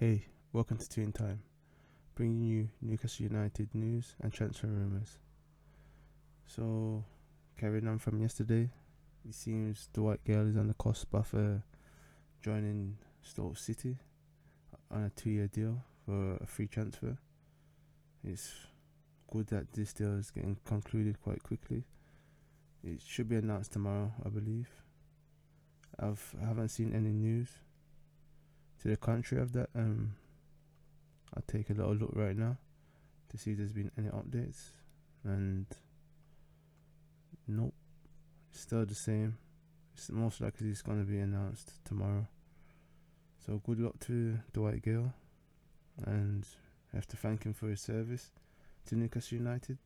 Hey, welcome to Tune Time, bringing you Newcastle United news and transfer rumours. So, carrying on from yesterday, it seems Dwight Gayle is on the cost of uh, joining Stoke City on a two year deal for a free transfer. It's good that this deal is getting concluded quite quickly. It should be announced tomorrow, I believe. I've I haven't seen any news to the country of that. Um, I'll take a little look right now to see if there's been any updates, and nope, it's still the same. It's most likely it's gonna be announced tomorrow. So good luck to Dwight Gayle, and I have to thank him for his service to Newcastle United,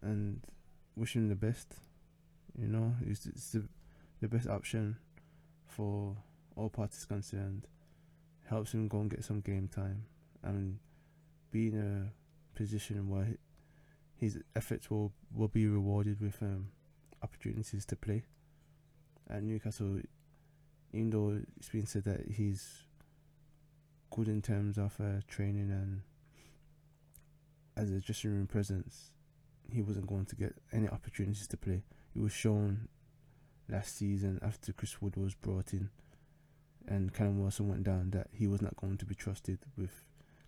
and wish him the best. You know, it's, it's the the best option for all parties concerned. Helps him go and get some game time and be in a position where his efforts will, will be rewarded with um, opportunities to play. At Newcastle, even though it's been said that he's good in terms of uh, training and as a dressing room presence, he wasn't going to get any opportunities to play. He was shown last season after Chris Wood was brought in and Callum Wilson went down that he was not going to be trusted with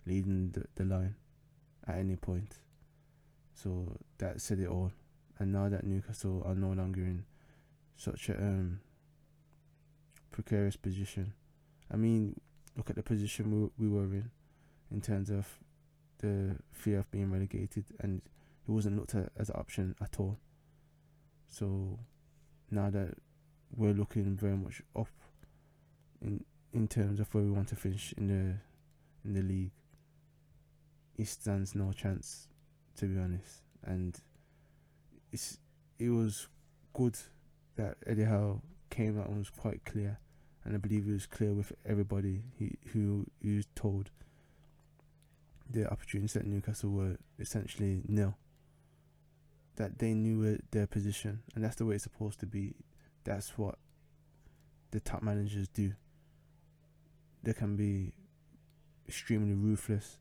leading the, the line at any point. So that said it all. And now that Newcastle are no longer in such a um, precarious position, I mean, look at the position we, we were in, in terms of the fear of being relegated, and it wasn't looked at as an option at all. So now that we're looking very much up in in terms of where we want to finish in the in the league, it stands no chance, to be honest. And it's it was good that Eddie Howe came out and was quite clear, and I believe he was clear with everybody he, who he was told the opportunities at Newcastle were essentially nil. That they knew their position, and that's the way it's supposed to be. That's what the top managers do they can be extremely ruthless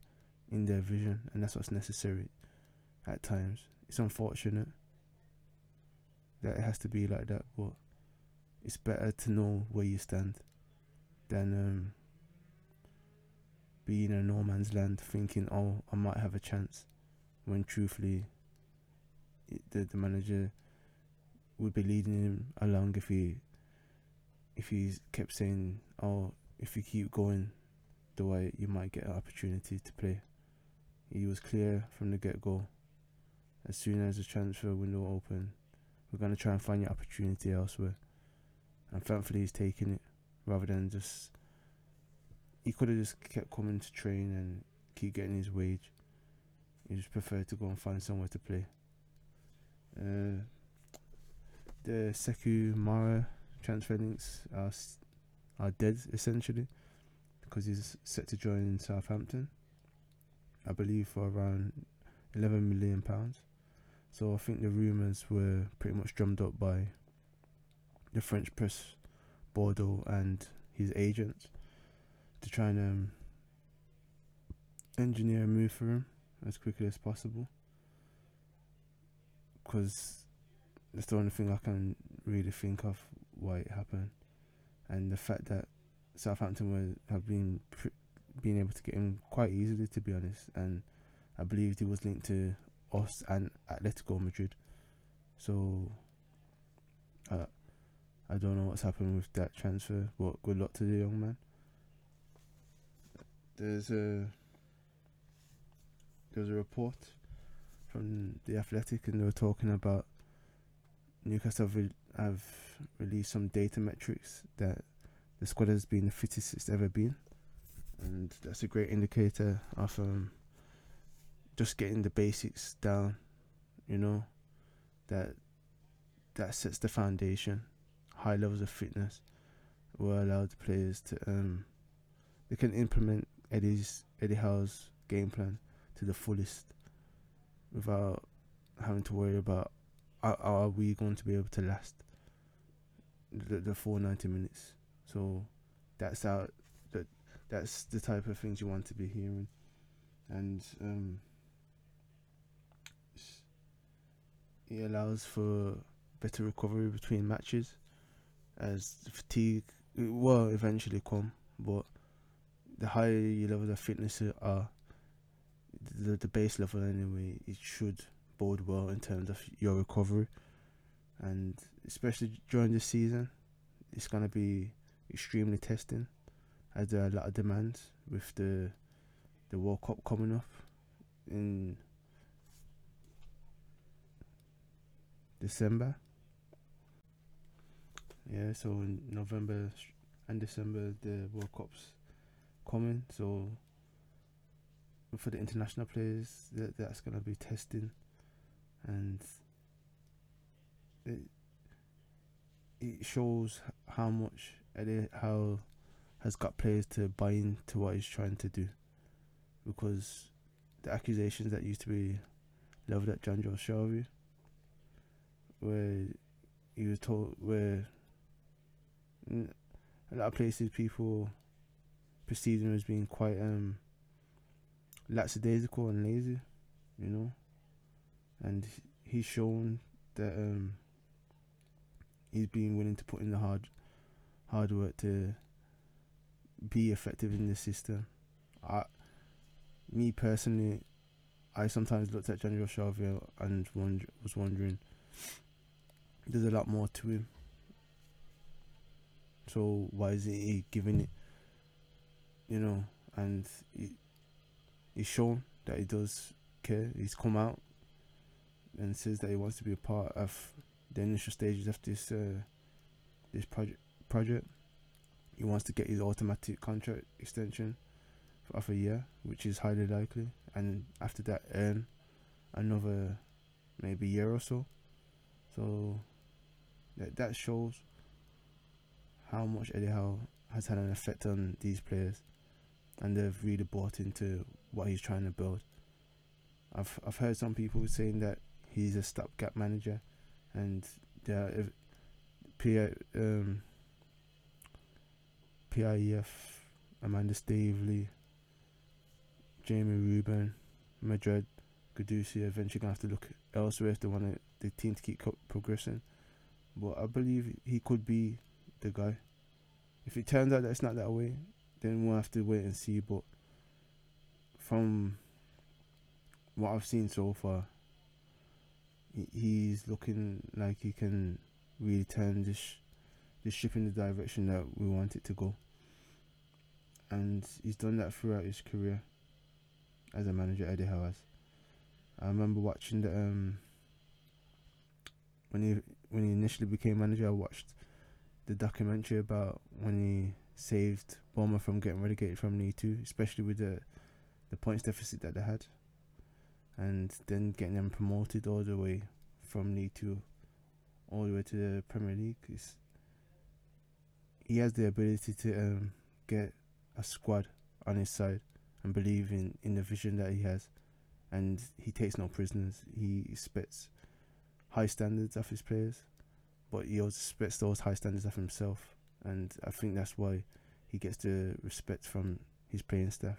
in their vision, and that's what's necessary at times. It's unfortunate that it has to be like that, but it's better to know where you stand than um, being in a no man's land thinking, oh, I might have a chance, when truthfully, it, the, the manager would be leading him along if he if he kept saying, oh, if you keep going the way, you might get an opportunity to play. He was clear from the get go. As soon as the transfer window opened, we're gonna try and find your opportunity elsewhere. And thankfully, he's taking it rather than just. He could have just kept coming to train and keep getting his wage. He just preferred to go and find somewhere to play. Uh, the Sekou Mara transfer links are are dead essentially because he's set to join Southampton, I believe, for around 11 million pounds. So I think the rumours were pretty much drummed up by the French press, Bordeaux, and his agents to try and um, engineer a move for him as quickly as possible. Because that's the only thing I can really think of why it happened and the fact that Southampton were have been pr- being able to get him quite easily, to be honest, and I believe he was linked to us and Atletico Madrid. So uh, I don't know what's happened with that transfer, but good luck to the young man. There's a there's a report from the Athletic, and they were talking about Newcastle have, re- have released some data metrics that the squad has been the fittest it's ever been, and that's a great indicator of um, just getting the basics down. You know, that that sets the foundation. High levels of fitness will allow the players to um, they can implement Eddie's Eddie Howe's game plan to the fullest without having to worry about are, are we going to be able to last the, the full 90 minutes? So that's how the that's the type of things you want to be hearing, and um, it allows for better recovery between matches, as fatigue will eventually come, but the higher your levels of fitness are, the the base level anyway, it should bode well in terms of your recovery, and especially during the season, it's gonna be extremely testing, as there are a lot of demands with the the World Cup coming up in December. Yeah, so in November and December the World Cup's coming. So for the international players, that that's gonna be testing, and it it shows how much Eddie Howe has got players to buy into what he's trying to do, because the accusations that used to be leveled at Jonjo Shelvey, where he was told where a lot of places people perceived him as being quite um lackadaisical and lazy, you know, and he's shown that um he's been willing to put in the hard hard work to be effective in the system. I, me personally, I sometimes looked at Jonjo Shelvey and wonder, was wondering, there's a lot more to him. So why is he giving it? You know, and he, he's shown that he does care. He's come out and says that he wants to be a part of the initial stages of this uh, this project. Project. He wants to get his automatic contract extension of a year, which is highly likely, and after that, earn another maybe year or so. So that that shows how much Eddie Howe has had an effect on these players, and they've really bought into what he's trying to build. I've I've heard some people saying that he's a stopgap manager, and if um PIF, Amanda Staveley, Jamie Reuben, Mehrdad, Ghodoussi eventually gonna have to look elsewhere if they want the team to keep progressing. But I believe he could be the guy. If it turns out that it's not that way, then we'll have to wait and see. But from what I've seen so far, he's looking like he can really turn this this ship in the direction that we want it to go. And he's done that throughout his career as a manager, Eddie Howe. I remember watching the um when he when he initially became manager, I watched the documentary about when he saved Bournemouth from getting relegated from League Two, especially with the the points deficit that they had, and then getting them promoted all the way from League Two all the way to the Premier League. He has the ability to um, get a squad on his side and believe in, in the vision that he has, and he takes no prisoners. He expects high standards of his players but he also expects those high standards of himself, and I think that's why he gets the respect from his playing staff.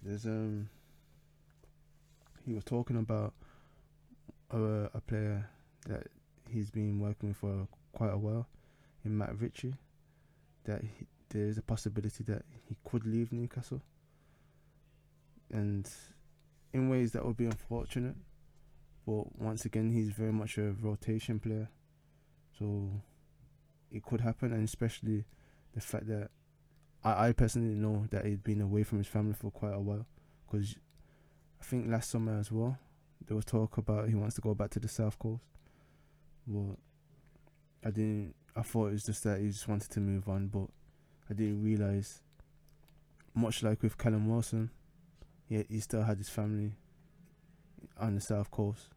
There's um, he was talking about a, a player that he's been working with for quite a while, in Matt Ritchie, that he, there is a possibility that he could leave Newcastle, and in ways that would be unfortunate. But once again, he's very much a rotation player. So it could happen, and especially the fact that I, I personally know that he'd been away from his family for quite a while. Because I think last summer as well, there was talk about he wants to go back to the south coast. But I didn't. I thought it was just that he just wanted to move on, but I didn't realize. Much like with Callum Wilson, he he still had his family on the south coast.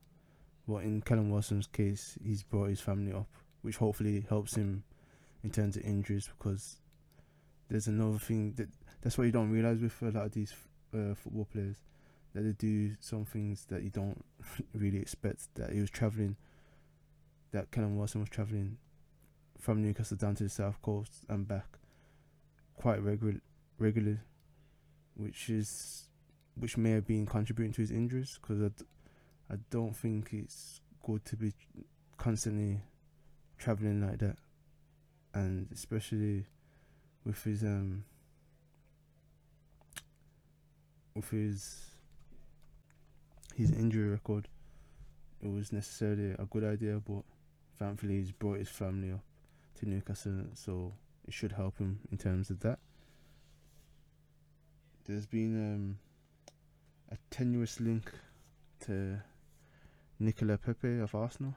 But in Callum Wilson's case, he's brought his family up which hopefully helps him in terms of injuries because there's another thing that that's what you don't realize with a lot of these uh, football players that they do some things that you don't really expect. That he was traveling, that Callum Wilson was traveling from Newcastle down to the south coast and back quite regular regularly, which is which may have been contributing to his injuries because I, d- I don't think it's good to be constantly traveling like that, and especially with his um with his his injury record, it was necessarily a good idea, but thankfully he's brought his family up to Newcastle, so it should help him in terms of that. There's been um, a tenuous link to Nicola Pepe of Arsenal.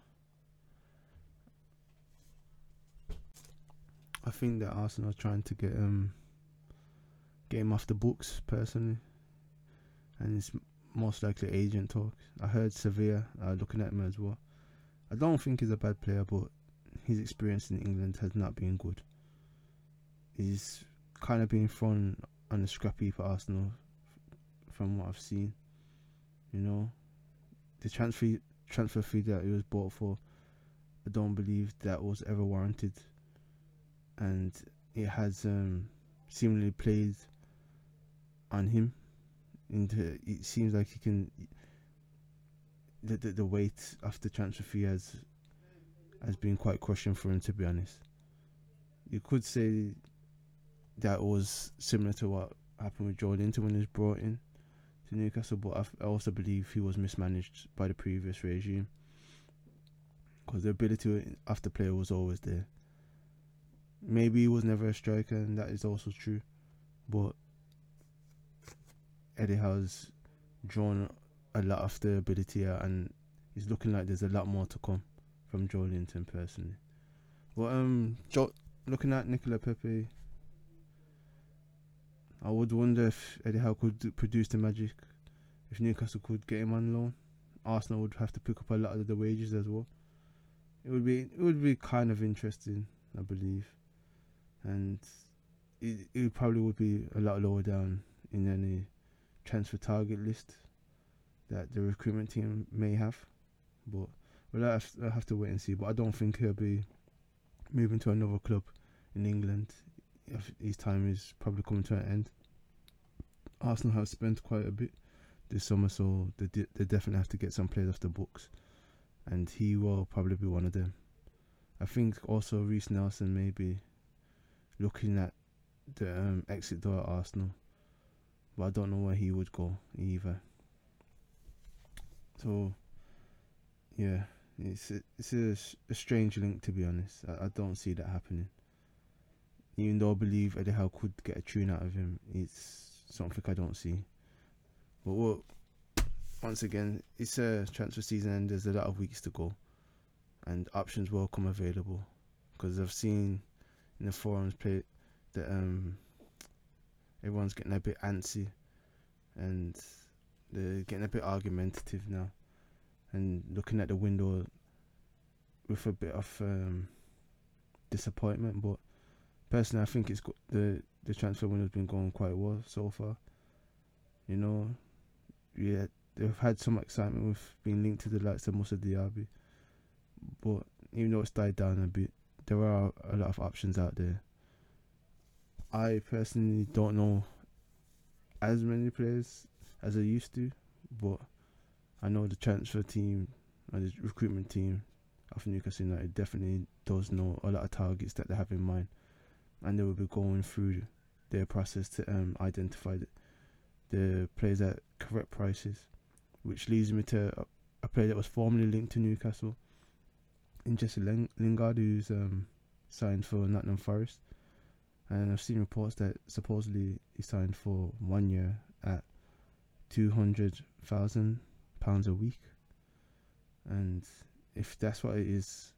I think that Arsenal are trying to get um get him off the books personally, and it's most likely agent talk. I heard Sevilla are looking at him as well. I don't think he's a bad player, but his experience in England has not been good. He's kind of been thrown on the scrap heap at Arsenal, from what I've seen. You know, the transfer transfer fee that he was bought for, I don't believe that was ever warranted, and it has um, seemingly played on him. Into it seems like he can. The, the the weight of the transfer fee has has been quite crushing for him, to be honest. You could say that was similar to what happened with Joelinton when he was brought in to Newcastle, but I also believe he was mismanaged by the previous regime because the ability of the player was always there. Maybe he was never a striker, and that is also true, but Eddie has drawn a lot of the ability out, and it's looking like there's a lot more to come from Joelinton personally. Well, um, jo- looking at Nicola Pepe, I would wonder if Eddie Howe could produce the magic. If Newcastle could get him on loan, Arsenal would have to pick up a lot of the wages as well. It would be it would be kind of interesting, I believe, and it it probably would be a lot lower down in any transfer target list that the recruitment team may have, but we'll have, will have to wait and see. But I don't think he'll be moving to another club in England. His time is probably coming to an end. Arsenal have spent quite a bit this summer, so they de- they definitely have to get some players off the books, and he will probably be one of them. I think also Reiss Nelson may be looking at the um, exit door at Arsenal, but I don't know where he would go either. So, yeah, it's a, it's a, a strange link to be honest. I, I don't see that happening. Even though I believe Eddie Howe could get a tune out of him, it's something I don't see. But once again, it's a transfer season and there's a lot of weeks to go, and options will come available. Because I've seen in the forums play that um everyone's getting a bit antsy, and they're getting a bit argumentative now, and looking at the window with a bit of um, disappointment. But personally, I think it's got the the transfer window's been going quite well so far. You know, yeah, they've had some excitement with being linked to the likes of Moussa Diaby, but even though it's died down a bit, there are a lot of options out there. I personally don't know as many players as I used to, but I know the transfer team and the recruitment team of Newcastle United definitely does know a lot of targets that they have in mind, and they will be going through their process to um, identify the, the players at correct prices, which leads me to a, a player that was formerly linked to Newcastle, in Jesse Ling- Lingard, who's um, signed for Nottingham Forest. And I've seen reports that supposedly he signed for one year at two hundred thousand pounds a week. And if that's what it is,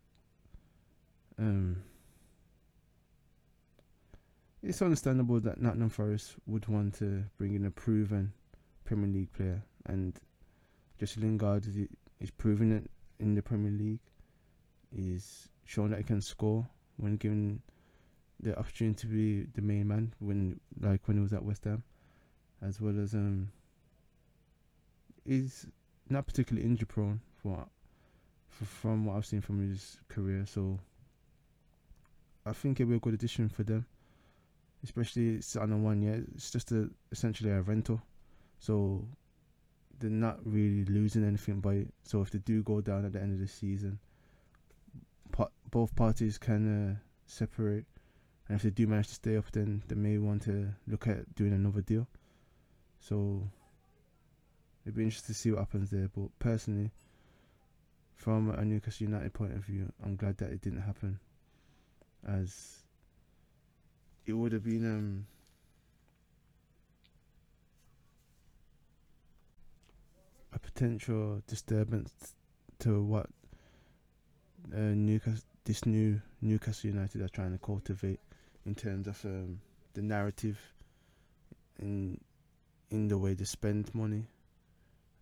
um, it's understandable that Nottingham Forest would want to bring in a proven Premier League player, and Jesse Lingard is, is proving it in the Premier League. He's shown that he can score when given the opportunity to be the main man when, like when he was at West Ham, as well as um, he's not particularly injury prone for from what I've seen from his career. So I think it'll be a good addition for them especially it's on a one year. It's just a essentially a rental, so they're not really losing anything by it. So if they do go down at the end of the season, both parties can uh, separate, and if they do manage to stay up, then they may want to look at doing another deal. So it'd be interesting to see what happens there. But personally, from a Newcastle United point of view, I'm glad that it didn't happen, as it would have been um a potential disturbance to what uh, Newcastle this new Newcastle United are trying to cultivate in terms of um, the narrative in in the way they spend money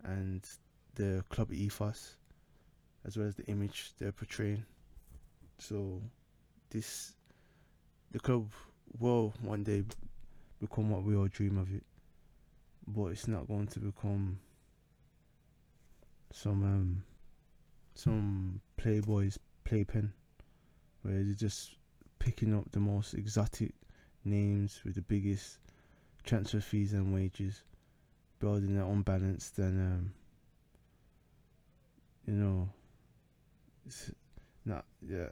and the club ethos as well as the image they're portraying. So this the club will one day become what we all dream of it. But it's not going to become some um some playboys playpen where they're just picking up the most exotic names with the biggest transfer fees and wages, building it unbalanced then um you know it's not yeah